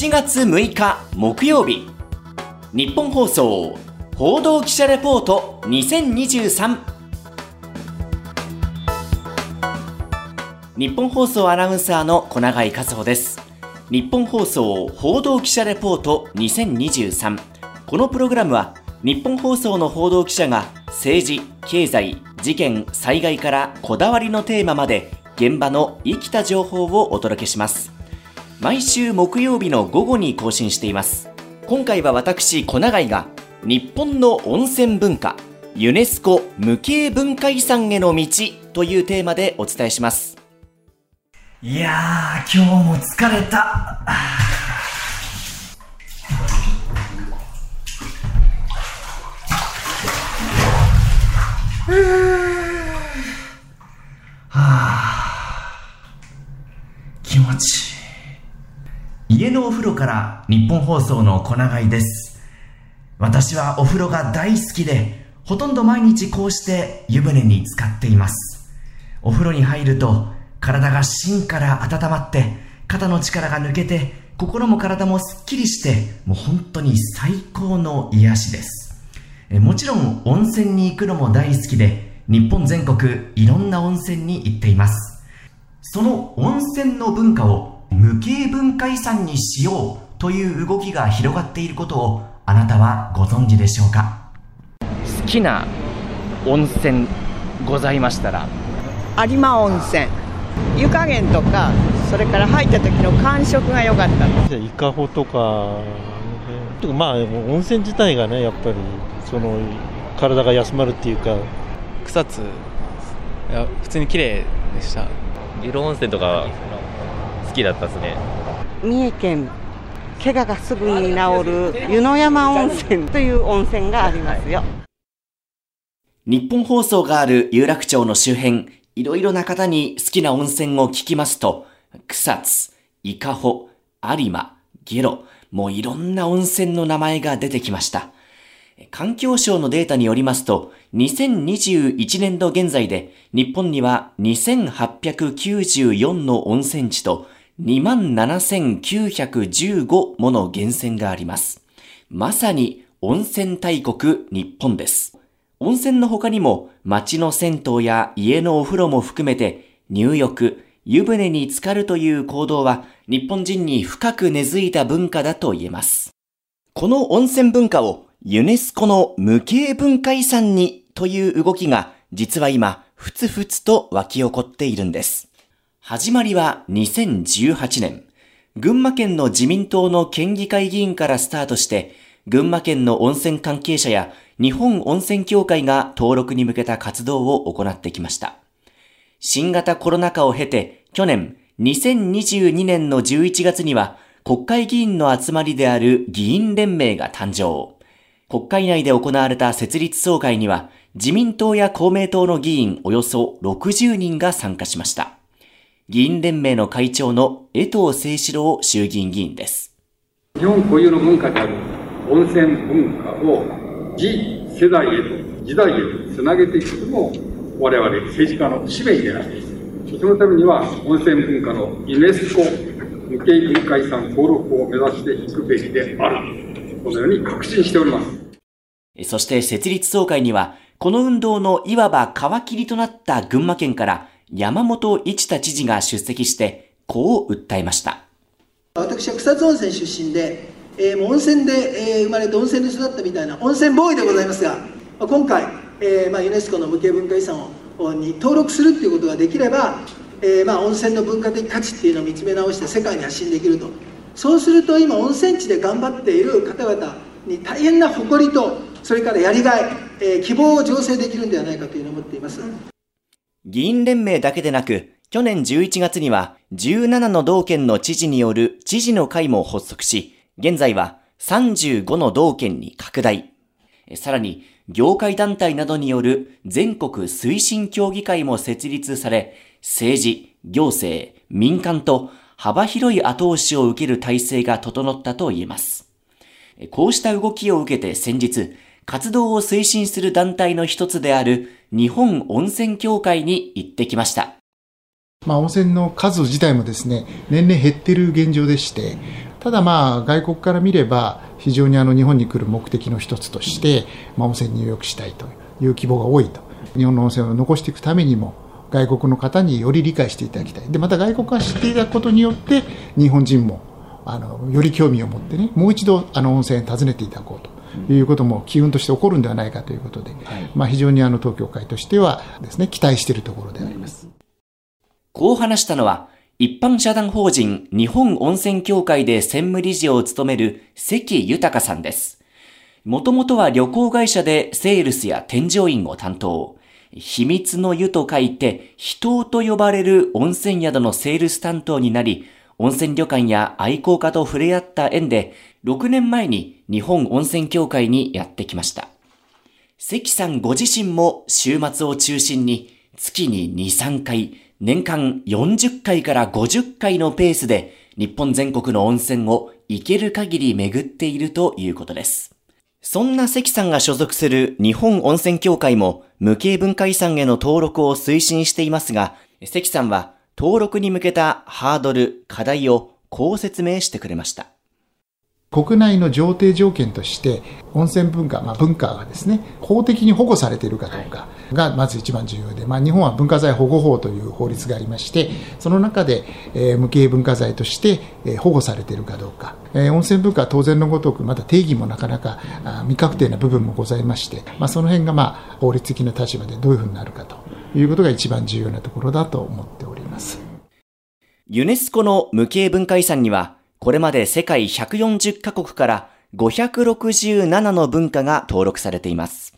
7月6日木曜日。日本放送報道記者レポート2023日本放送アナウンサーの小永井和穂です。日本放送報道記者レポート2023このプログラムは日本放送の報道記者が政治、経済、事件、災害からこだわりのテーマまで現場の生きた情報をお届けします。毎週木曜日の午後に更新しています。今回は私小永井が日本の温泉文化ユネスコ無形文化遺産への道というテーマでお伝えします。いやー、今日も疲れた。はあ、気持ちいい。家のお風呂から日本放送の小永井です。私はお風呂が大好きで、ほとんど毎日こうして湯船に浸かっています。お風呂に入ると、体が芯から温まって、肩の力が抜けて、心も体もすっきりして、もう本当に最高の癒しです。えもちろん温泉に行くのも大好きで、日本全国いろんな温泉に行っています。その温泉の文化を無形文化遺産にしようという動きが広がっていることをあなたはご存知でしょうか？好きな温泉ございましたら。有馬温泉。湯加減とかそれから入った時の感触が良かった。伊香保とかとかまあ温泉自体がねやっぱりその体が休まるっていうか。草津。いや普通に綺麗でした。湯呂温泉とか好きだったですね。三重県怪我がすぐに治る湯の山温泉という温泉がありますよ、日本放送がある有楽町の周辺いろいろな方に好きな温泉を聞きますと、草津、伊香保、有馬、ゲロ、もういろんな温泉の名前が出てきました。環境省のデータによりますと、2021年度現在で日本には2894の温泉地と27,915もの源泉があります。まさに温泉大国日本です。温泉の他にも街の銭湯や家のお風呂も含めて入浴、湯船に浸かるという行動は日本人に深く根付いた文化だと言えます。この温泉文化をユネスコの無形文化遺産にという動きが実は今、ふつふつと湧き起こっているんです。始まりは2018年、群馬県の自民党の県議会議員からスタートして、群馬県の温泉関係者や日本温泉協会が登録に向けた活動を行ってきました。新型コロナ禍を経て、去年、2022年の11月には、国会議員の集まりである議員連盟が誕生。国会内で行われた設立総会には、自民党や公明党の議員およそ60人が参加しました。議員連盟の会長の江藤誠志郎衆議院議員です。日本固有の文化である温泉文化を次世代へと、時代へとつなげていくことも、我々政治家の使命であり、そのためには温泉文化のユネスコ無形文化遺産登録を目指していくべきである。このように確信しております。そして設立総会には、この運動のいわば皮切りとなった群馬県から山本一太知事が出席して、こう訴えました。私は草津温泉出身で、えー、温泉で、えー、生まれて温泉で育ったみたいな温泉ボーイでございますが、まあ、今回、えーまあ、ユネスコの無形文化遺産をに登録するっていうことができれば、えーまあ、温泉の文化的価値っていうのを見つめ直して世界に発信できるとそうすると今温泉地で頑張っている方々に大変な誇りとそれからやりがい、えー、希望を醸成できるんではないかというふうに思っています議員連盟だけでなく去年11月には17の道県の知事による知事の会も発足し現在は35の道県に拡大。さらに、業界団体などによる全国推進協議会も設立され、政治、行政、民間と幅広い後押しを受ける体制が整ったと言えます。こうした動きを受けて先日、活動を推進する団体の一つである日本温泉協会に行ってきました。まあ、温泉の数自体もですね、年々減ってる現状でして、ただまあ外国から見れば非常にあの日本に来る目的の一つとして、まあ、温泉入浴したいという希望が多いと。日本の温泉を残していくためにも外国の方により理解していただきたい。でまた外国が知っていただくことによって日本人もあのより興味を持ってねもう一度あの温泉訪ねていただこうと。いうことも機運として起こるんではないかということで、はい、まあ、非常にあの東京会としてはですね期待しているところであります。こう話したのは一般社団法人日本温泉協会で専務理事を務める関豊さんです。もともとは旅行会社でセールスや添乗員を担当。秘密の湯と書いて、人と呼ばれる温泉宿のセールス担当になり、温泉旅館や愛好家と触れ合った縁で、6年前に日本温泉協会にやってきました。関さんご自身も週末を中心に月に2、3回、年間40回から50回のペースで日本全国の温泉を行ける限り巡っているということです。そんな関さんが所属する日本温泉協会も無形文化遺産への登録を推進していますが、関さんは登録に向けたハードル、課題をこう説明してくれました。国内の上程条件として温泉文化、まあ、文化がですね法的に保護されているかどうかがまず一番重要で、まあ、日本は文化財保護法という法律がありましてその中で、えー、無形文化財として、えー、保護されているかどうか、えー、温泉文化は当然のごとくまだ定義もなかなかあ未確定な部分もございまして、まあ、その辺が、まあ、法律的な立場でどういうふうになるかということが一番重要なところだと思っておりますユネスコの無形文化遺産にはこれまで世界140カ国から567の文化が登録されています。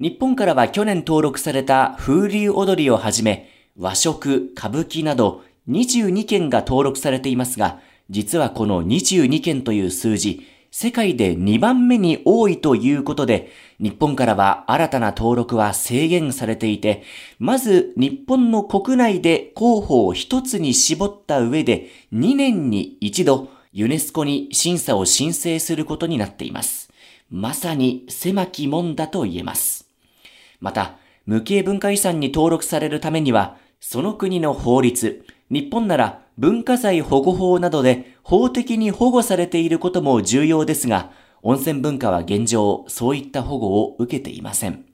日本からは去年登録された風流踊りをはじめ、和食、歌舞伎など22件が登録されていますが、実はこの22件という数字、世界で2番目に多いということで、日本からは新たな登録は制限されていて、まず日本の国内で候補を一つに絞った上で、2年に一度、ユネスコに審査を申請することになっています。まさに狭き門だと言えます。また、無形文化遺産に登録されるためには、その国の法律、日本なら文化財保護法などで法的に保護されていることも重要ですが、温泉文化は現状、そういった保護を受けていません。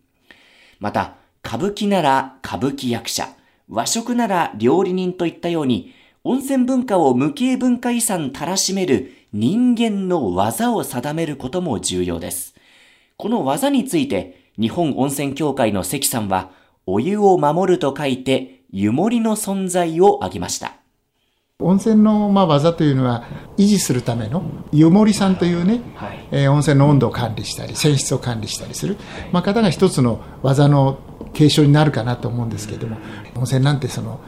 また、歌舞伎なら歌舞伎役者、和食なら料理人といったように、温泉文化を無形文化遺産たらしめる人間の技を定めることも重要です。この技について、日本温泉協会の関さんは、お湯を守ると書いて、湯守の存在を挙げました。温泉のまあ技というのは維持するための湯守さんというね、はいえー、温泉の温度を管理したり泉質を管理したりする、まあ、方が一つの技の継承になるかなと思うんですけれども温泉なんてその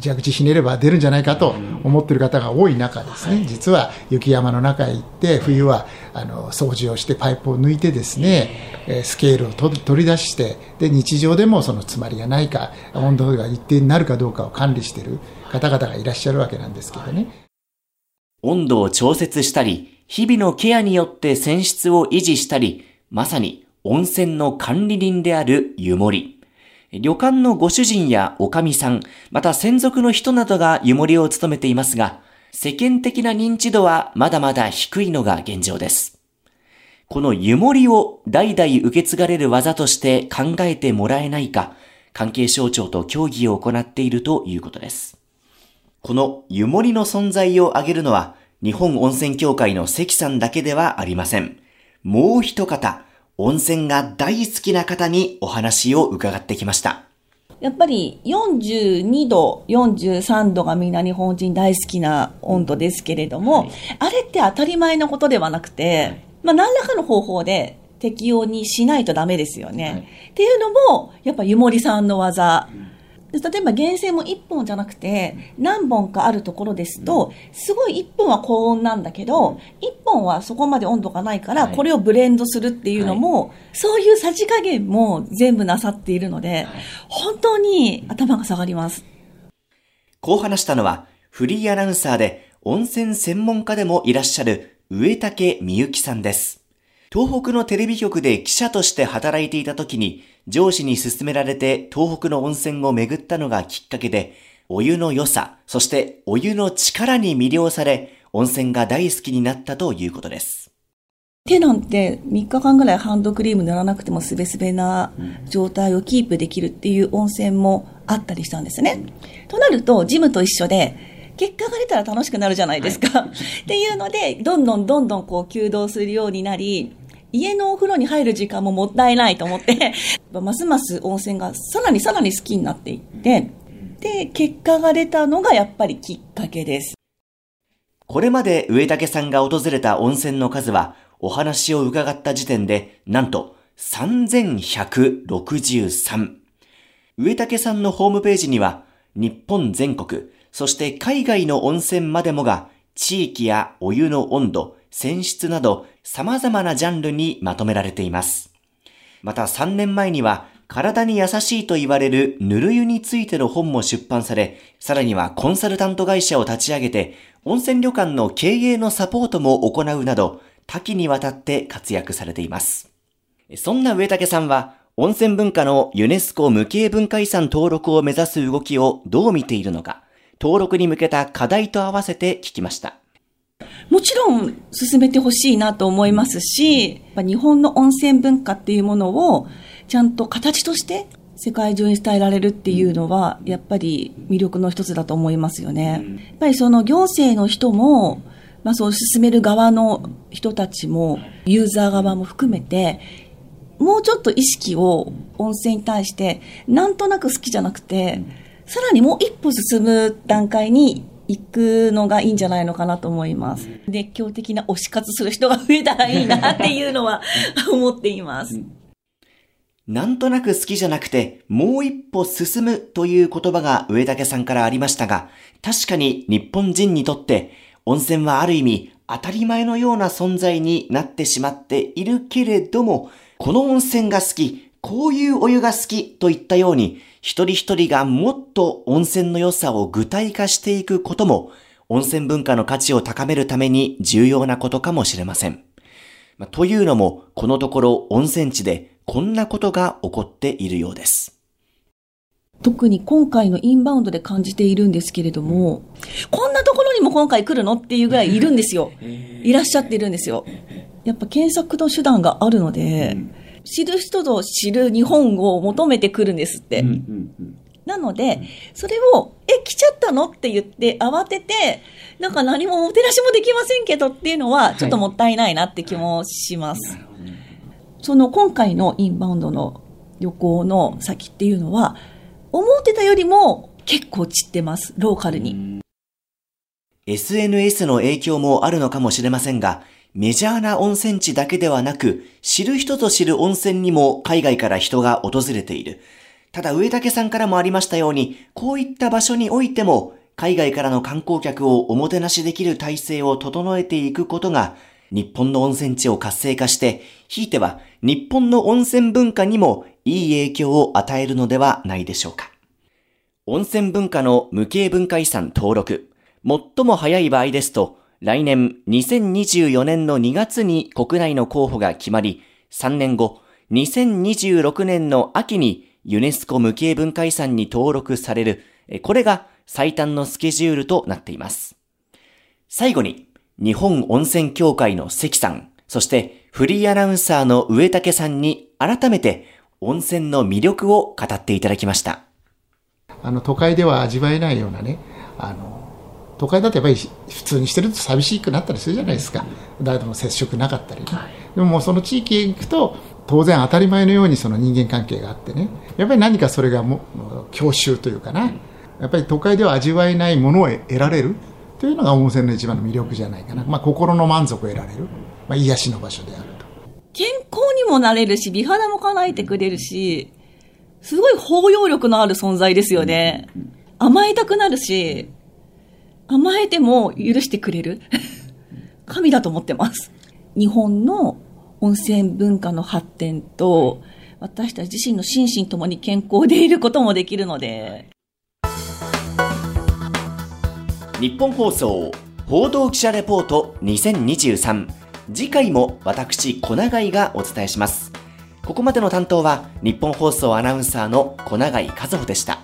蛇口ひねれば出るんじゃないかと思っている方が多い中ですね、実は雪山の中へ行って冬はあの掃除をしてパイプを抜いてですねスケールを取り出してで日常でもその詰まりがないか温度が一定になるかどうかを管理している方々がいらっしゃるわけなんですけどね。温度を調節したり、日々のケアによって泉質を維持したり、まさに温泉の管理人である湯守。旅館のご主人やおかみさん、また専属の人などが湯守を務めていますが、世間的な認知度はまだまだ低いのが現状です。この湯守を代々受け継がれる技として考えてもらえないか、関係省庁と協議を行っているということです。この湯守の存在を挙げるのは、日本温泉協会の関さんだけではありません。もう一方、温泉が大好きな方にお話を伺ってきました。やっぱり42度、43度がみんな日本人大好きな温度ですけれども、はい、あれって当たり前のことではなくて、はい、まあ何らかの方法で適用にしないとダメですよね。はい、っていうのも、やっぱ湯守さんの技。うん例えば源泉も1本じゃなくて何本かあるところですと、すごい1本は高温なんだけど、1本はそこまで温度がないから、これをブレンドするっていうのも、そういうさじ加減も全部なさっているので、本当に頭が下がります。こう話したのは、フリーアナウンサーで温泉専門家でもいらっしゃる上竹美幸さんです。東北のテレビ局で記者として働いていた時に上司に勧められて東北の温泉を巡ったのがきっかけで、お湯の良さ、そしてお湯の力に魅了され、温泉が大好きになったということです。手なんて3日間ぐらいハンドクリーム塗らなくてもスベスベな状態をキープできるっていう温泉もあったりしたんですね。となると、ジムと一緒で、結果が出たら楽しくなるじゃないですか。はい、っていうので、どんどんどんどんこう、弓道するようになり、家のお風呂に入る時間ももったいないと思って、ますます温泉がさらにさらに好きになっていって、で、結果が出たのがやっぱりきっかけです。これまで上竹さんが訪れた温泉の数は、お話を伺った時点で、なんと3163。上竹さんのホームページには、日本全国、そして海外の温泉までもが、地域やお湯の温度、泉質など様々なジャンルにまとめられています。また3年前には体に優しいと言われるぬる湯についての本も出版され、さらにはコンサルタント会社を立ち上げて、温泉旅館の経営のサポートも行うなど、多岐にわたって活躍されています。そんな上竹さんは、温泉文化のユネスコ無形文化遺産登録を目指す動きをどう見ているのか、登録に向けた課題と合わせて聞きました。もちろん進めてほしいなと思いますし、日本の温泉文化っていうものをちゃんと形として世界中に伝えられるっていうのは、やっぱり魅力の一つだと思いますよね。やっぱりその行政の人も、まあそう進める側の人たちも、ユーザー側も含めて、もうちょっと意識を温泉に対して、なんとなく好きじゃなくて、さらにもう一歩進む段階に行くのがいいんじゃないのかなと思います。熱狂的な推し活する人が増えたらいいなっていうのは 思っています。なんとなく好きじゃなくて、もう一歩進むという言葉が上竹さんからありましたが、確かに日本人にとって温泉はある意味当たり前のような存在になってしまっているけれども、この温泉が好き、こういうお湯が好きといったように、一人一人がもっと温泉の良さを具体化していくことも、温泉文化の価値を高めるために重要なことかもしれません。まというのも、このところ温泉地でこんなことが起こっているようです。特に今回のインバウンドで感じているんですけれども、こんなところにも今回来るのっていうぐらいいるんですよ。いらっしゃっているんですよ。やっぱ検索の手段があるので、知る人ぞ知る日本語を求めてくるんですって。なので、それを、え、来ちゃったの？って言って慌てて、なんか何もおてらしもできませんけどっていうのは、ちょっともったいないなって気もします。はい、その今回のインバウンドの旅行の先っていうのは、思ってたよりも結構散ってます、ローカルに。SNS の影響もあるのかもしれませんが、メジャーな温泉地だけではなく、知る人ぞ知る温泉にも海外から人が訪れている。ただ上竹さんからもありましたように、こういった場所においても、海外からの観光客をおもてなしできる体制を整えていくことが、日本の温泉地を活性化して、ひいては日本の温泉文化にもいい影響を与えるのではないでしょうか。温泉文化の無形文化遺産登録、最も早い場合ですと、来年2024年の2月に国内の候補が決まり、3年後、2026年の秋にユネスコ無形文化遺産に登録される、これが最短のスケジュールとなっています。最後に、日本温泉協会の関さん、そしてフリーアナウンサーの上竹さんに改めて温泉の魅力を語っていただきました。あの都会では味わえないようなね、あの都会だとやっぱり普通にしてると寂しくなったりするじゃないですか。誰とも接触なかったり、ね、でももうその地域へ行くと当然当たり前のようにその人間関係があってね、やっぱり何かそれがも郷愁というかな、やっぱり都会では味わえないものを得られるというのが温泉の一番の魅力じゃないかな。まあ心の満足を得られる、まあ癒しの場所である。健康にもなれるし、美肌も叶えてくれるし、すごい包容力のある存在ですよね。甘えたくなるし、甘えても許してくれる？神だと思ってます。日本の温泉文化の発展と、私たち自身の心身ともに健康でいることもできるので。日本放送報道記者レポート2023次回も私、小永井がお伝えします。ここまでの担当は日本放送アナウンサーの小永井和穂でした。